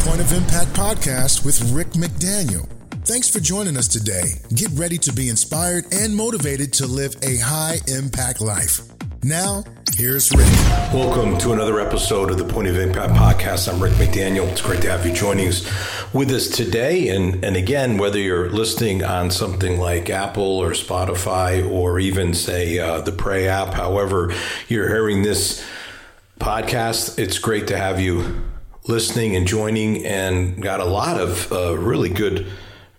Point of Impact podcast with Rick McDaniel. Thanks for joining us today. Get ready to be inspired and motivated to live a high impact life. Now, here's Rick. Welcome to another episode of the Point of Impact podcast. I'm Rick McDaniel. It's great to have you joining us with us today. And, and again, whether you're listening on something like Apple or Spotify or even, say, uh, the Pray app, however you're hearing this podcast, it's great to have you listening and joining and got a lot of uh, really good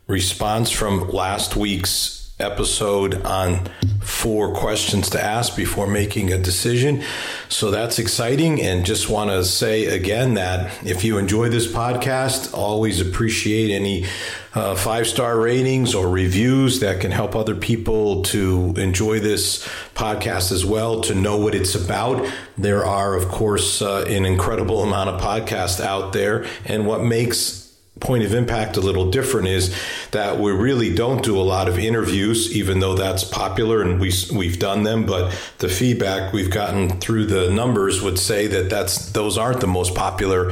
response from last week's episode on four questions to ask before making a decision. So that's exciting. And just want to say again that if you enjoy this podcast, always appreciate any uh, five star ratings or reviews that can help other people to enjoy this podcast as well, to know what it's about. There are, of course, uh, an incredible amount of podcasts out there. And what makes point of impact a little different is that we really don't do a lot of interviews even though that's popular and we we've done them but the feedback we've gotten through the numbers would say that that's those aren't the most popular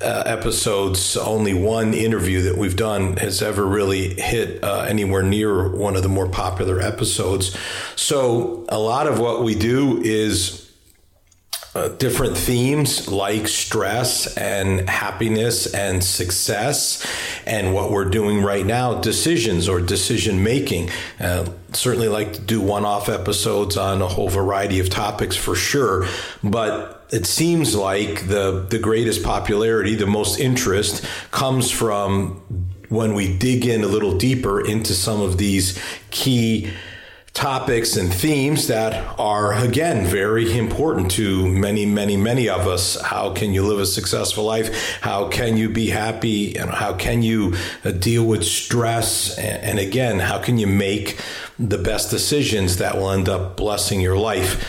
uh, episodes only one interview that we've done has ever really hit uh, anywhere near one of the more popular episodes so a lot of what we do is uh, different themes like stress and happiness and success, and what we're doing right now, decisions or decision making. Uh, certainly like to do one off episodes on a whole variety of topics for sure, but it seems like the, the greatest popularity, the most interest comes from when we dig in a little deeper into some of these key topics and themes that are, again, very important to many, many, many of us. How can you live a successful life? How can you be happy? And how can you uh, deal with stress? And again, how can you make the best decisions that will end up blessing your life?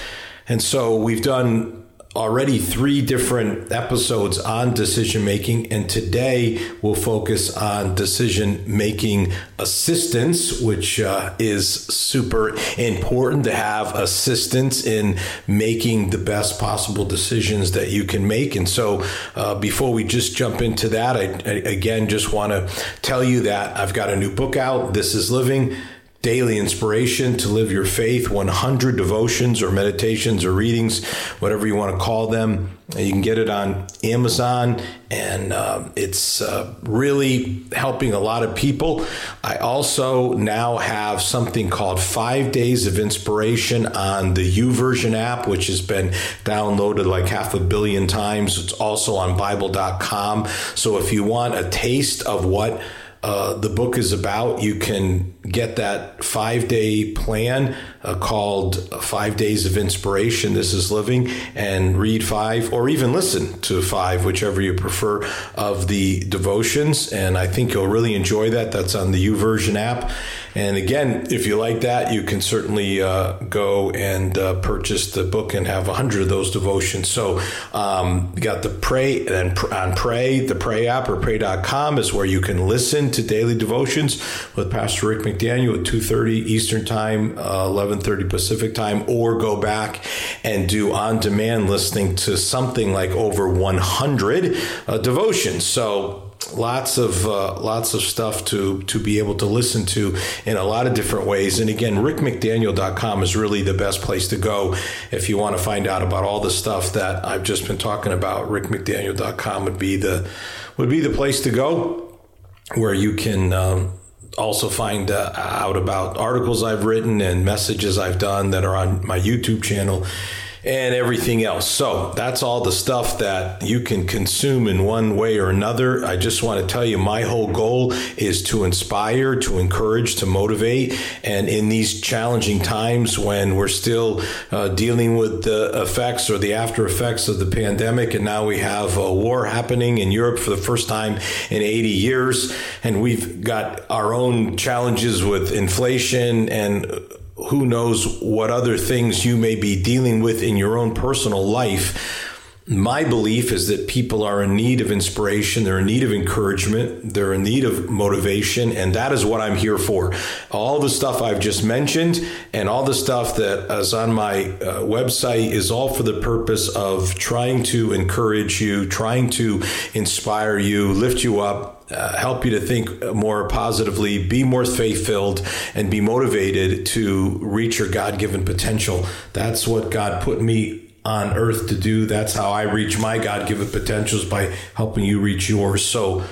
And so we've done already three different episodes on decision making, and today we'll focus on decision making assistance, which uh, is super important to have assistance in making the best possible decisions that you can make. And so, uh, before we just jump into that, I, I again just want to tell you that I've got a new book out. This is Living daily inspiration to live your faith, 100 devotions or meditations or readings, whatever you want to call them. You can get it on Amazon, and uh, it's uh, really helping a lot of people. I also now have something called Five Days of Inspiration on the YouVersion app, which has been downloaded like half a billion times. It's also on Bible.com. So if you want a taste of what uh, the book is about. You can get that five day plan uh, called Five Days of Inspiration. This is Living, and read five or even listen to five, whichever you prefer, of the devotions. And I think you'll really enjoy that. That's on the YouVersion app. And again, if you like that, you can certainly uh, go and uh, purchase the book and have a hundred of those devotions. So, um, you got the Pray and on Pray, the Pray app or Pray.com is where you can listen to daily devotions with Pastor Rick McDaniel at 2.30 Eastern Time, uh, 11.30 Pacific Time, or go back and do on-demand listening to something like over 100 uh, devotions. So lots of uh, lots of stuff to to be able to listen to in a lot of different ways. And again rickmcdaniel.com is really the best place to go if you want to find out about all the stuff that I've just been talking about. rickmcdaniel.com would be the would be the place to go where you can um, also find uh, out about articles I've written and messages I've done that are on my YouTube channel and everything else. So that's all the stuff that you can consume in one way or another. I just want to tell you my whole goal is to inspire, to encourage, to motivate. And in these challenging times when we're still uh, dealing with the effects or the after effects of the pandemic, and now we have a war happening in Europe for the first time in 80 years, and we've got our own challenges with inflation and who knows what other things you may be dealing with in your own personal life. my belief is that people are in need of inspiration, they're in need of encouragement, they're in need of motivation, and that is what I'm here for. All the stuff I've just mentioned and all the stuff that is on my uh, website is all for the purpose of trying to encourage you, trying to inspire you, lift you up, uh, help you to think more positively, be more faith filled, and be motivated to reach your God given potential. That's what God put me on earth to do. That's how I reach my God given potentials by helping you reach yours. So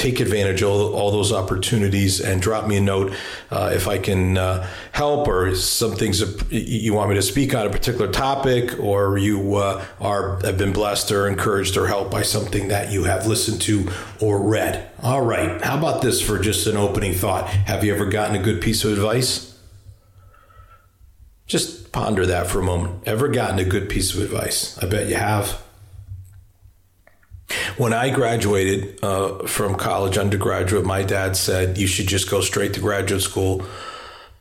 take advantage of all, those opportunities and drop me a note uh, if I can uh, help or some things you want me to speak on a particular topic or you uh, are have been blessed or encouraged or helped by something that you have listened to or read. All right. How about this for just an opening thought? Have you ever gotten a good piece of advice? Just ponder that for a moment. Ever gotten a good piece of advice? I bet you have. When I graduated uh, from college, undergraduate, my dad said, You should just go straight to graduate school.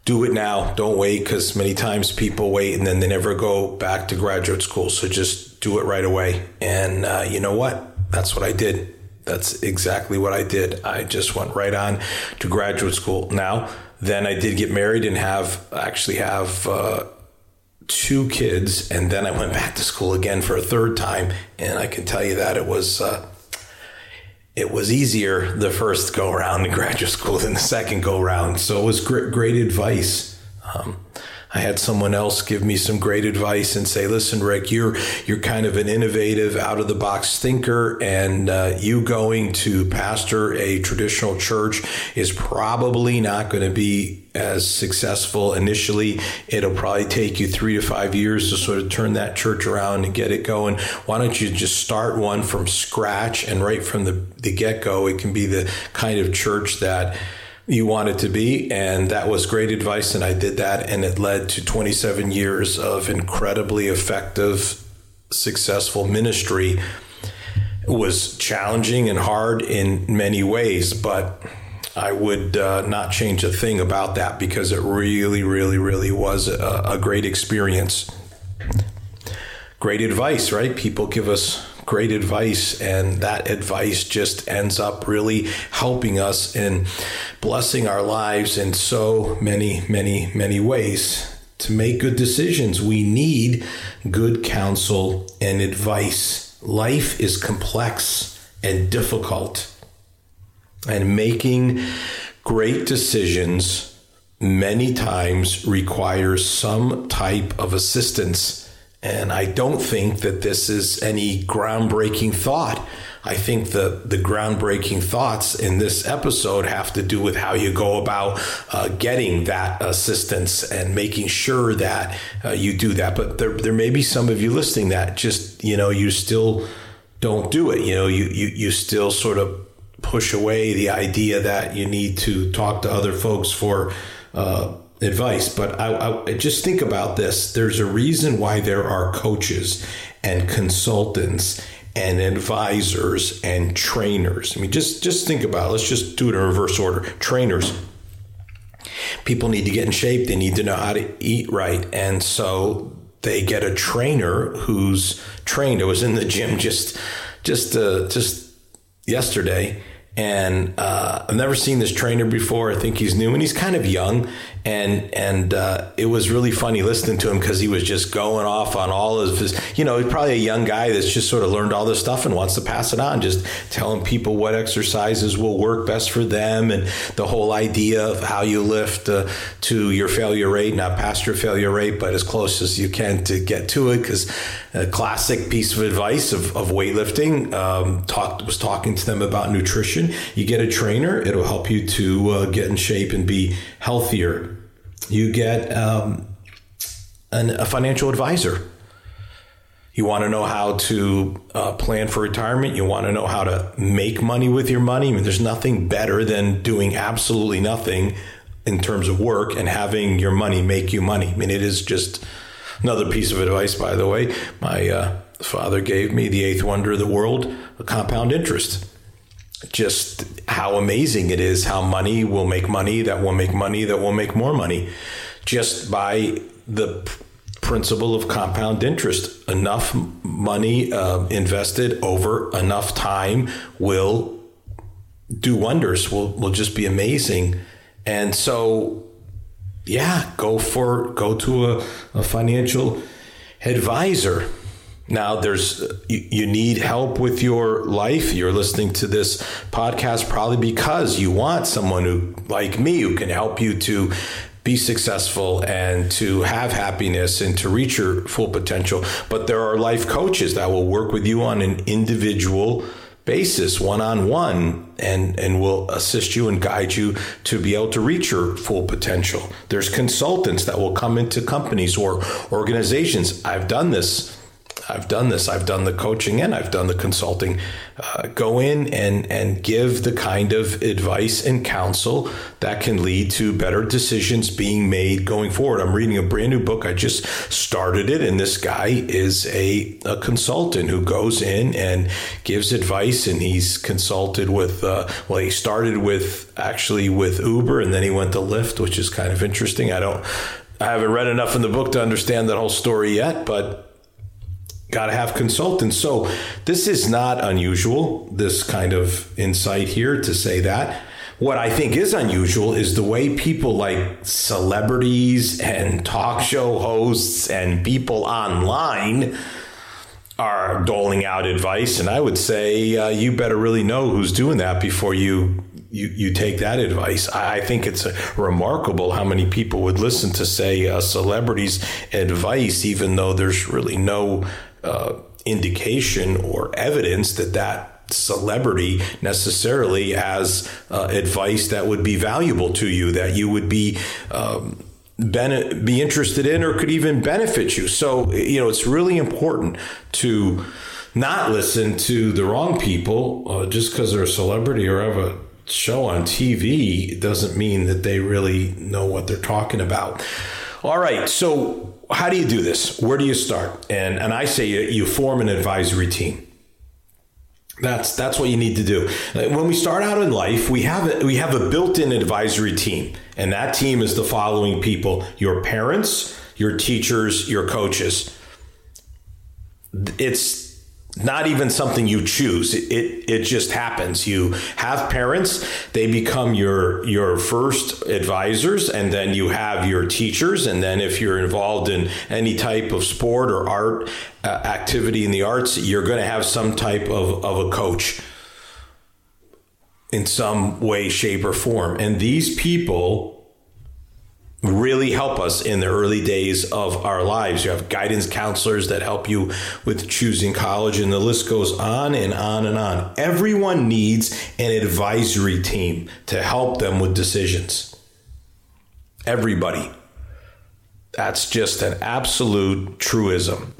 Do it now. Don't wait because many times people wait and then they never go back to graduate school. So just do it right away. And uh, you know what? That's what I did. That's exactly what I did. I just went right on to graduate school. Now, then I did get married and have actually have uh, two kids, and then I went back to school again for a third time. And I can tell you that it was uh, it was easier the first go around in graduate school than the second go around. So it was great, great advice. Um, I had someone else give me some great advice and say, "Listen, Rick, you're you're kind of an innovative, out of the box thinker, and uh, you going to pastor a traditional church is probably not going to be as successful initially. It'll probably take you three to five years to sort of turn that church around and get it going. Why don't you just start one from scratch and right from the the get go? It can be the kind of church that." You want it to be. And that was great advice. And I did that. And it led to 27 years of incredibly effective, successful ministry. It was challenging and hard in many ways, but I would uh, not change a thing about that because it really, really, really was a, a great experience. Great advice, right? People give us great advice, and that advice just ends up really helping us in blessing our lives in so many, many, many ways. To make good decisions, we need good counsel and advice. Life is complex and difficult, and making great decisions many times requires some type of assistance and I don't think that this is any groundbreaking thought. I think the, the groundbreaking thoughts in this episode have to do with how you go about uh, getting that assistance and making sure that uh, you do that. But there, there may be some of you listening that just, you know, you still don't do it. You know, you, you, you still sort of push away the idea that you need to talk to other folks for, uh, advice, but I, I, just think about this. There's a reason why there are coaches and consultants and advisors and trainers. I mean, just just think about it. Let's just do it in reverse order. Trainers. People need to get in shape. They need to know how to eat right, and so they get a trainer who's trained. I was in the gym just just uh, just yesterday and uh, I've never seen this trainer before. I think he's new and he's kind of young, and and uh, it was really funny listening to him because he was just going off on all of his. You know, he's probably a young guy that's just sort of learned all this stuff and wants to pass it on, just telling people what exercises will work best for them, and the whole idea of how you lift uh, to your failure rate, not past your failure rate, but as close as you can to get to it. Because a classic piece of advice of, of weightlifting um, talked was talking to them about nutrition you get a trainer, it'll help you to uh, get in shape and be healthier. You get um, an, a financial advisor. You want to know how to uh, plan for retirement. You want to know how to make money with your money. I mean, there's nothing better than doing absolutely nothing in terms of work and having your money make you money. I mean, it is just another piece of advice, by the way. My uh, father gave me the eighth wonder of the world, a compound interest just how amazing it is how money will make money that will make money that will make more money just by the principle of compound interest. Enough money uh, invested over enough time will do wonders, will, will just be amazing. And so, yeah, go for, go to a, a financial advisor. Now, there's you, need help with your life. You're listening to this podcast probably because you want someone who, like me, who can help you to be successful and to have happiness and to reach your full potential. But there are life coaches that will work with you on an individual basis, one on one, and and will assist you and guide you to be able to reach your full potential. There's consultants that will come into companies or organizations. I've done this I've done this. I've done the coaching and I've done the consulting. Uh, go in and and give the kind of advice and counsel that can lead to better decisions being made going forward. I'm reading a brand new book. I just started it, and this guy is a, a consultant who goes in and gives advice. And he's consulted with. Uh, well, he started with actually with Uber, and then he went to Lyft, which is kind of interesting. I don't. I haven't read enough in the book to understand that whole story yet, but got to have consultants. So this is not unusual, this kind of insight here to say that. What I think is unusual is the way people like celebrities and talk show hosts and people online are doling out advice. And I would say uh, you better really know who's doing that before you you, you take that advice. I think it's remarkable how many people would listen to, say, a celebrity's advice, even though there's really no uh, indication or evidence that that celebrity necessarily has uh, advice that would be valuable to you, that you would be. Um, be interested in or could even benefit you. So, you know, it's really important to not listen to the wrong people uh, just because they're a celebrity or have a show on TV doesn't mean that they really know what they're talking about. All right. So, how do you do this? Where do you start? And and I say you, you form an advisory team. That's that's what you need to do. When we start out in life, we have a, we have a built-in advisory team, and that team is the following people: your parents, your teachers, your coaches. It's not even something you choose. It, it, it just happens. You have parents; they become your your first advisors, and then you have your teachers, and then if you're involved in any type of sport or art uh, activity in the arts, you're going to have some type of, of a coach in some way, shape, or form. And these people really help us in the early days of our lives. You have guidance counselors that help you with choosing college, and the list goes on and on and on. Everyone needs an advisory team to help them with decisions. Everybody. That's just an absolute truism.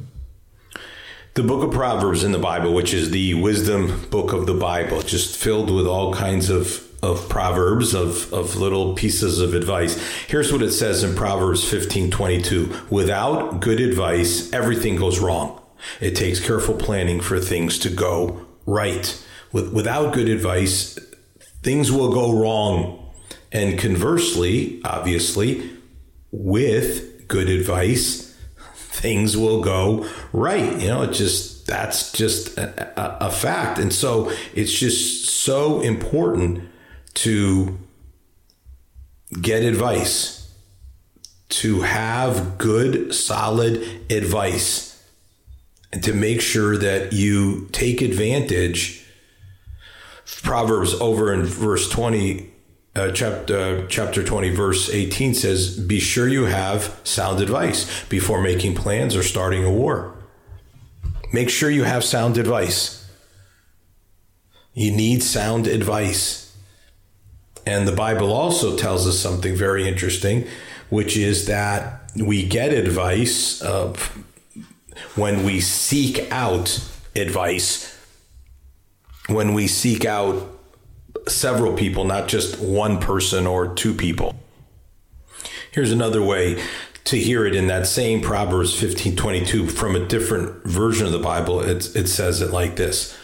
The book of Proverbs in the Bible, which is the wisdom book of the Bible, just filled with all kinds of of proverbs of, of little pieces of advice. Here's what it says in proverbs 15 22 without good advice everything goes wrong. It takes careful planning for things to go right. With, without good advice things will go wrong. And conversely obviously with good advice things will go right. You know it just that's just a, a, a fact. And so it's just so important to get advice, to have good, solid advice, and to make sure that you take advantage. Proverbs over in verse 20, uh, chapter, uh, chapter 20, verse 18 says, Be sure you have sound advice before making plans or starting a war. Make sure you have sound advice. You need sound advice. And the Bible also tells us something very interesting, which is that we get advice when we seek out advice, when we seek out several people, not just one person or two people. Here's another way to hear it in that same Proverbs 15 22 from a different version of the Bible. It, it says it like this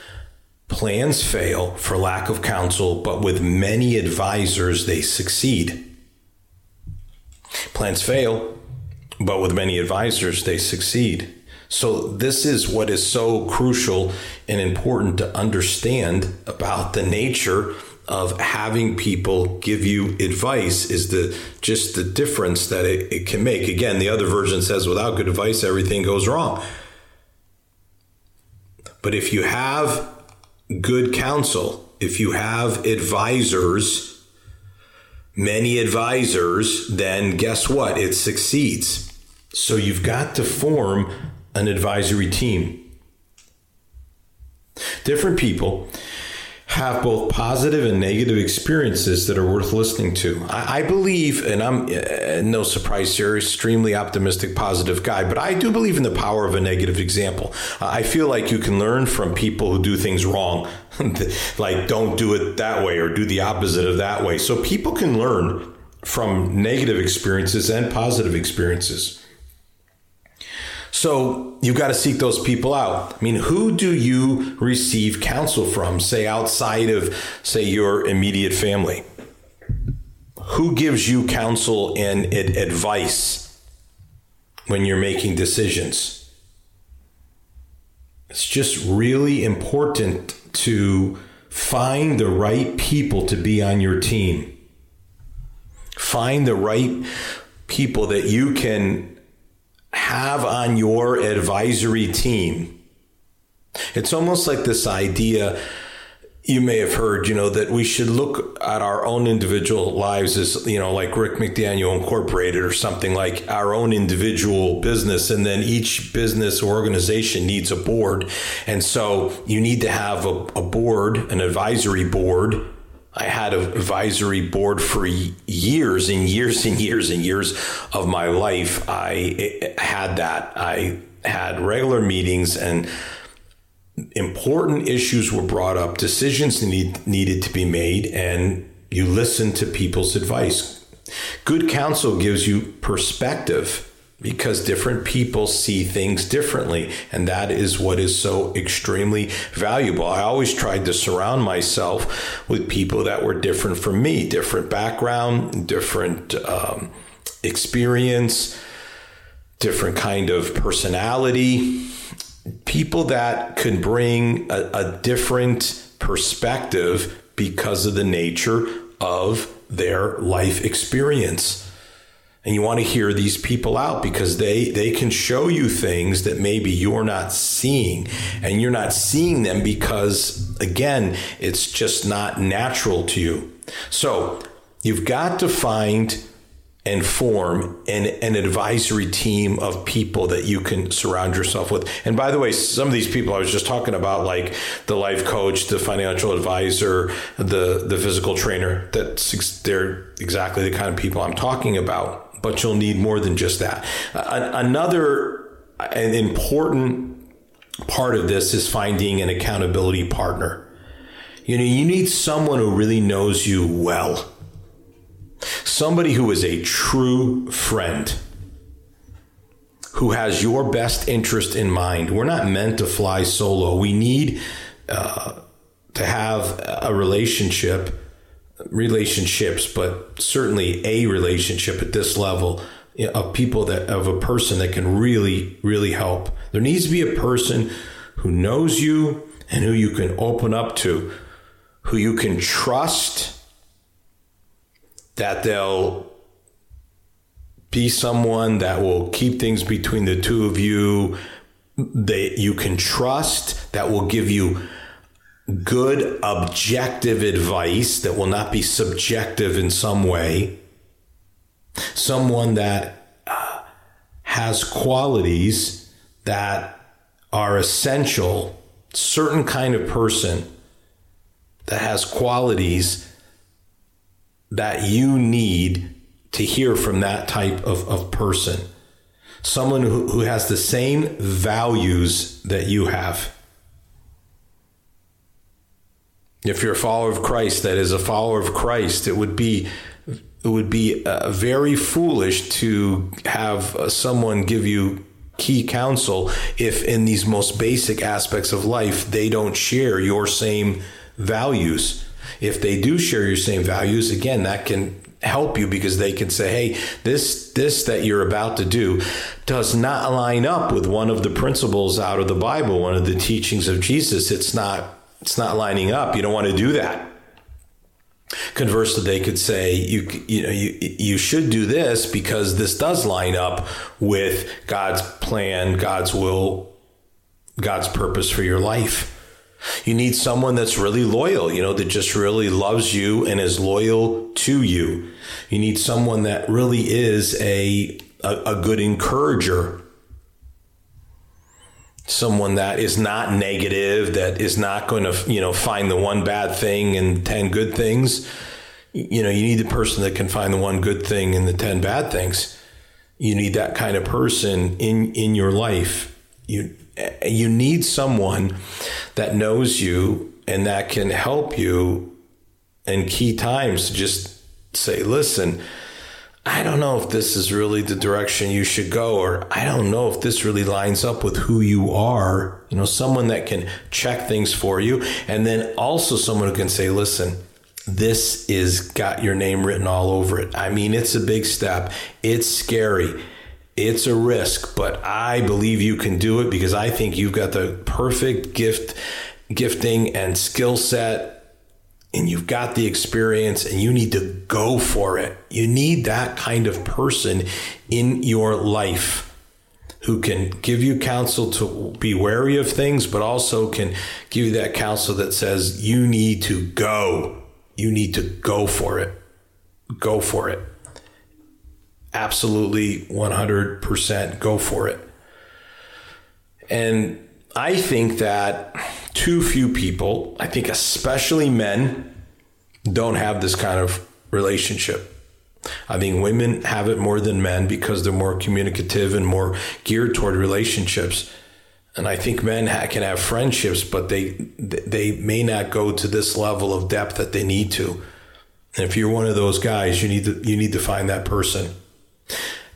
Plans fail for lack of counsel, but with many advisors, they succeed. Plans fail but with many advisors, they succeed. So, this is what is so crucial and important to understand about the nature of having people give you advice is the just the difference that it, it can make. Again, the other version says without good advice, everything goes wrong. But if you have good counsel, if you have advisors, many advisors, then guess what? It succeeds. So you've got to form an advisory team. Different people have both positive and negative experiences that are worth listening to. I, I believe, and I'm uh, no surprise here, extremely optimistic, positive guy, but I do believe in the power of a negative example. Uh, I feel like you can learn from people who do things wrong, like don't do it that way or do the opposite of that way. So people can learn from negative experiences and positive experiences. So you've got to seek those people out. I mean, who do you receive counsel from, say, outside of, say, your immediate family? Who gives you counsel and advice when you're making decisions? It's just really important to find the right people to be on your team. Find the right people that you can have on your advisory team. It's almost like this idea you may have heard, you know, that we should look at our own individual lives as, you know, like Rick McDaniel Incorporated or something like our own individual business. And then each business or organization needs a board. And so you need to have a, a board, an advisory board I had an advisory board for years and years and years and years of my life. I had that. I had regular meetings and important issues were brought up, decisions need, needed to be made, and you listen to people's advice. Good counsel gives you perspective because different people see things differently. And that is what is so extremely valuable. I always tried to surround myself with people that were different from me, different background, different um, experience, different kind of personality, people that could bring a, a different perspective because of the nature of their life experience and you want to hear these people out because they they can show you things that maybe you're not seeing. And you're not seeing them because again it's just not natural to you. So you've got to find and form an, an advisory team of people that you can surround yourself with. And by the way, some of these people I was just talking about, like the life coach, the financial advisor, the the physical trainer, that's they're exactly the kind of people I'm talking about but you'll need more than just that. another an important part of this is finding an accountability partner. You know, you need someone who really knows you well. Somebody who is a true friend who has your best interest in mind. We're not meant to fly solo. We need uh, to have a relationship relationships, but certainly a relationship at this level of people that of a person that can really, really help. There needs to be a person who knows you and who you can open up to, who you can trust that they'll be someone that will keep things between the two of you that you can trust that will give you good objective advice that will not be subjective in some way, someone that uh, has qualities that are essential, certain kind of person that has qualities that you need to hear from that type of, of person. Someone who, who has the same values that you have if you're a follower of Christ that is a follower of Christ, it would be it would be uh, very foolish to have uh, someone give you key counsel if in these most basic aspects of life they don't share your same values. If they do share your same values, again, that can help you because they can say, "Hey, this this that you're about to do does not line up with one of the principles out of the Bible, one of the teachings of Jesus. It's not it's not lining up. You don't want to do that." Conversely, they could say you you know you you should do this because this does line up with God's plan, God's will, God's purpose for your life. You need someone that's really loyal, you know, that just really loves you and is loyal to you. You need someone that really is a, a, a good encourager. Someone that is not negative, that is not going to, you know, find the one bad thing and 10 good things. You know, you need the person that can find the one good thing and the 10 bad things. You need that kind of person in, in your life. You, you need someone that knows you and that can help you in key times to just say, listen, I don't know if this is really the direction you should go, or I don't know if this really lines up with who you are. You know, someone that can check things for you. And then also someone who can say, listen, this is got your name written all over it. I mean, it's a big step. It's scary. It's a risk, but I believe you can do it because I think you've got the perfect gift, gifting and skill set, and you've got the experience, and you need to go for it. You need that kind of person in your life who can give you counsel to be wary of things, but also can give you that counsel that says you need to go. You need to go for it. Go for it absolutely 100% go for it. And I think that too few people, I think especially men, don't have this kind of relationship. I think women have it more than men because they're more communicative and more geared toward relationships. And I think men can have friendships, but they they may not go to this level of depth that they need to. And if you're one of those guys, you need to you need to find that person.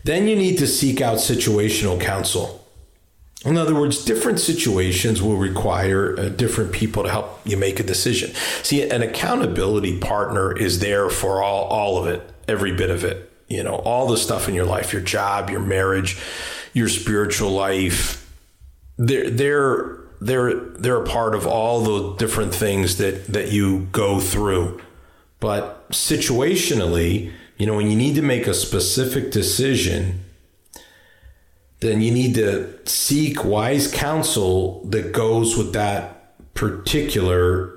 Then you need to seek out situational counsel. In other words, different situations will require uh, different people to help you make a decision. See, an accountability partner is there for all, all of it, every bit of it. You know, all the stuff in your life, your job, your marriage, your spiritual life. They're they're they're they're a part of all the different things that that you go through. But situationally, you know, when you need to make a specific decision, then you need to seek wise counsel that goes with that particular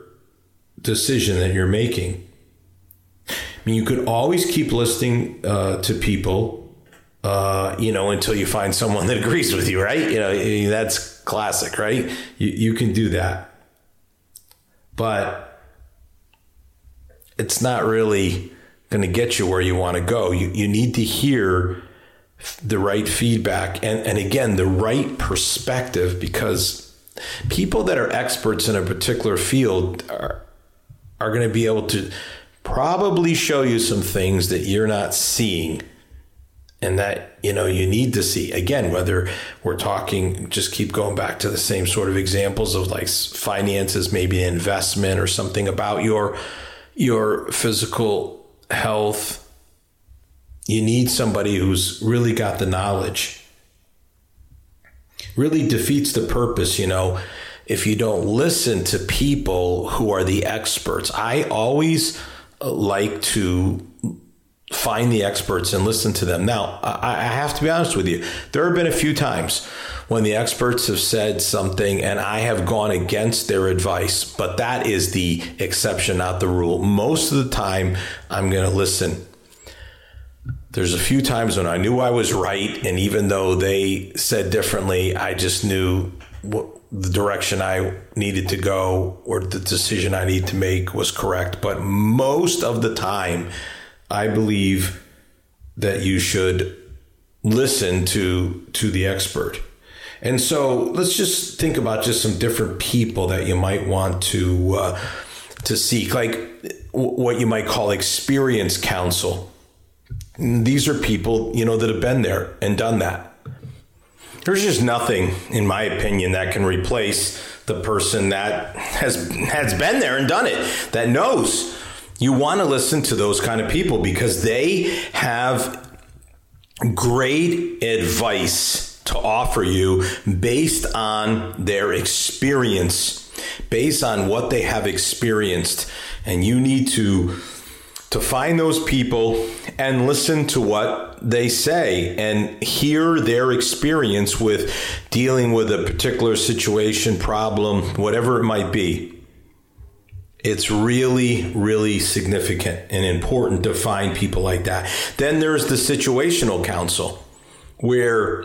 decision that you're making. I mean, you could always keep listening uh, to people, uh, you know, until you find someone that agrees with you, right? You know, that's classic, right? You, you can do that. But it's not really going to get you where you want to go. You, you need to hear the right feedback and, and again, the right perspective because people that are experts in a particular field are, are going to be able to probably show you some things that you're not seeing and that you know you need to see. Again whether we're talking just keep going back to the same sort of examples of like finances maybe investment or something about your your physical health, you need somebody who's really got the knowledge. Really defeats the purpose, you know, if you don't listen to people who are the experts. I always uh, like to find the experts and listen to them. Now, I have to be honest with you. There have been a few times when the experts have said something and I have gone against their advice, but that is the exception, not the rule. Most of the time, I'm going to listen. There's a few times when I knew I was right, and even though they said differently, I just knew what the direction I needed to go or the decision I need to make was correct. But most of the time, I believe that you should listen to to the expert. And so let's just think about just some different people that you might want to uh, to seek, like what you might call experience counsel. These are people you know that have been there and done that. There's just nothing, in my opinion, that can replace the person that has has been there and done it, that knows You want to listen to those kind of people because they have great advice to offer you based on their experience, based on what they have experienced. And you need to to find those people and listen to what they say and hear their experience with dealing with a particular situation, problem, whatever it might be. It's really, really significant and important to find people like that. Then there's the situational counsel, where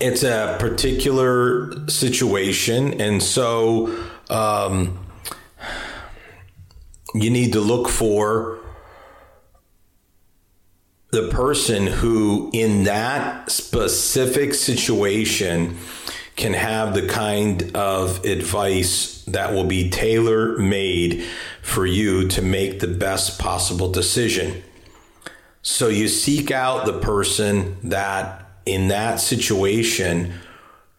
it's a particular situation. And so um, you need to look for the person who, in that specific situation, can have the kind of advice that will be tailor made for you to make the best possible decision. So you seek out the person that, in that situation,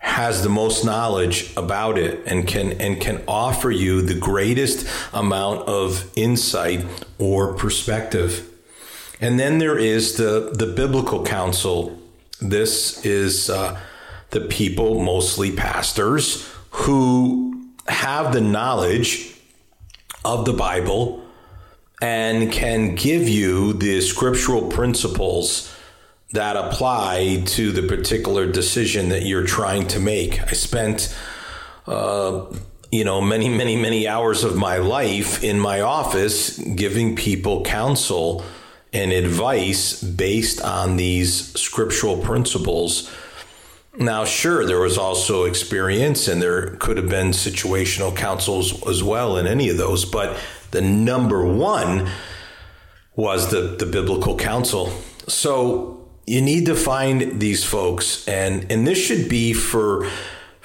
has the most knowledge about it and can and can offer you the greatest amount of insight or perspective. And then there is the the biblical counsel. This is uh, the people, mostly pastors, who have the knowledge of the Bible and can give you the scriptural principles that apply to the particular decision that you're trying to make. I spent, uh, you know, many, many, many hours of my life in my office giving people counsel and advice based on these scriptural principles. Now, sure, there was also experience and there could have been situational counsels as well in any of those, but the number one was the, the biblical counsel. So you need to find these folks and and this should be for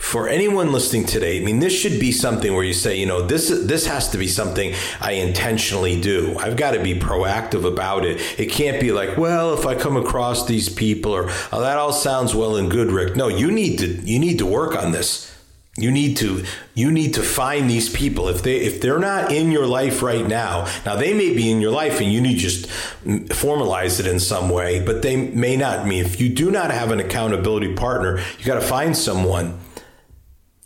for anyone listening today, I mean, this should be something where you say, you know, this this has to be something I intentionally do. I've got to be proactive about it. It can't be like, well, if I come across these people, or oh, that all sounds well and good, Rick. No, you need to you need to work on this. You need to you need to find these people if they if they're not in your life right now. Now they may be in your life and you need to just formalize it in some way, but they may not. I mean, if you do not have an accountability partner, you got to find someone.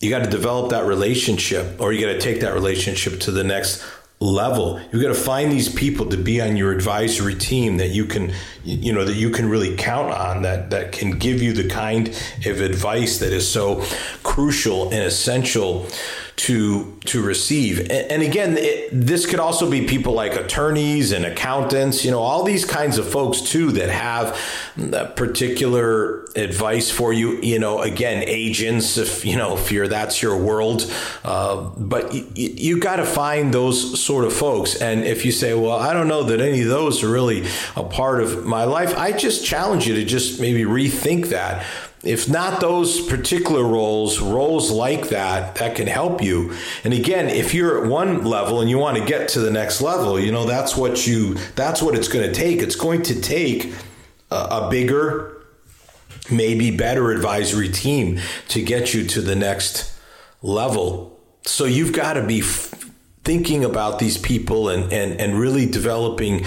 You got to develop that relationship, or you got to take that relationship to the next level. You've got to find these people to be on your advisory team that you can, you know, that you can really count on that that can give you the kind of advice that is so crucial and essential to to receive. And, again, it, this could also be people like attorneys and accountants, you know, all these kinds of folks too that have that particular advice for you. You know, again, agents, if you know, if you're that's your world, uh, but you, you got to find those sort of folks. And if you say, well, I don't know that any of those are really a part of my life, I just challenge you to just maybe rethink that if not those particular roles, roles like that that can help you. And again, if you're at one level and you want to get to the next level, you know that's what you that's what it's going to take. It's going to take a, a bigger, maybe better advisory team to get you to the next level. So you've got to be f- thinking about these people and and and really developing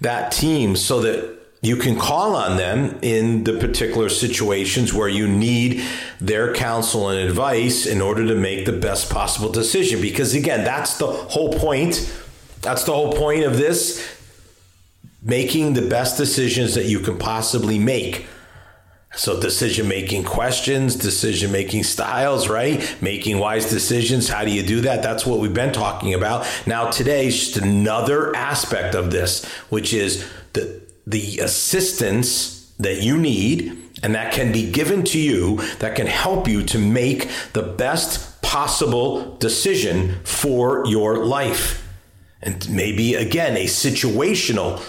that team so that you can call on them in the particular situations where you need their counsel and advice in order to make the best possible decision. Because again, that's the whole point. That's the whole point of this making the best decisions that you can possibly make. So, decision making questions, decision making styles, right? Making wise decisions. How do you do that? That's what we've been talking about. Now, today is just another aspect of this, which is the the assistance that you need and that can be given to you that can help you to make the best possible decision for your life. And maybe again, a situational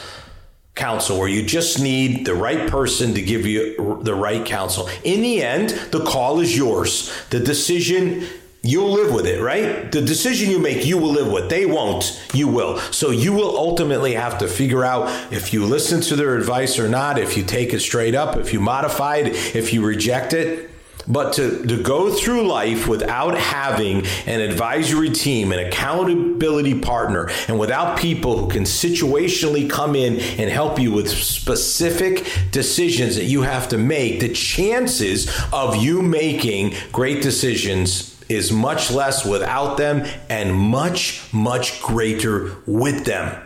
counsel where you just need the right person to give you the right counsel. In the end, the call is yours. The decision You'll live with it, right? The decision you make, you will live with. They won't, you will. So you will ultimately have to figure out if you listen to their advice or not, if you take it straight up, if you modify it, if you reject it. But to, to go through life without having an advisory team, an accountability partner, and without people who can situationally come in and help you with specific decisions that you have to make, the chances of you making great decisions is much less without them and much, much greater with them.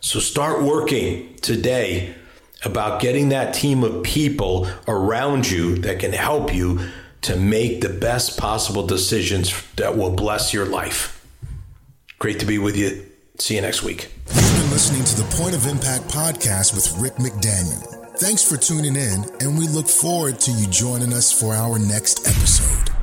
So start working today about getting that team of people around you that can help you to make the best possible decisions that will bless your life. Great to be with you. See you next week. You've been listening to the Point of Impact podcast with Rick McDaniel. Thanks for tuning in, and we look forward to you joining us for our next episode.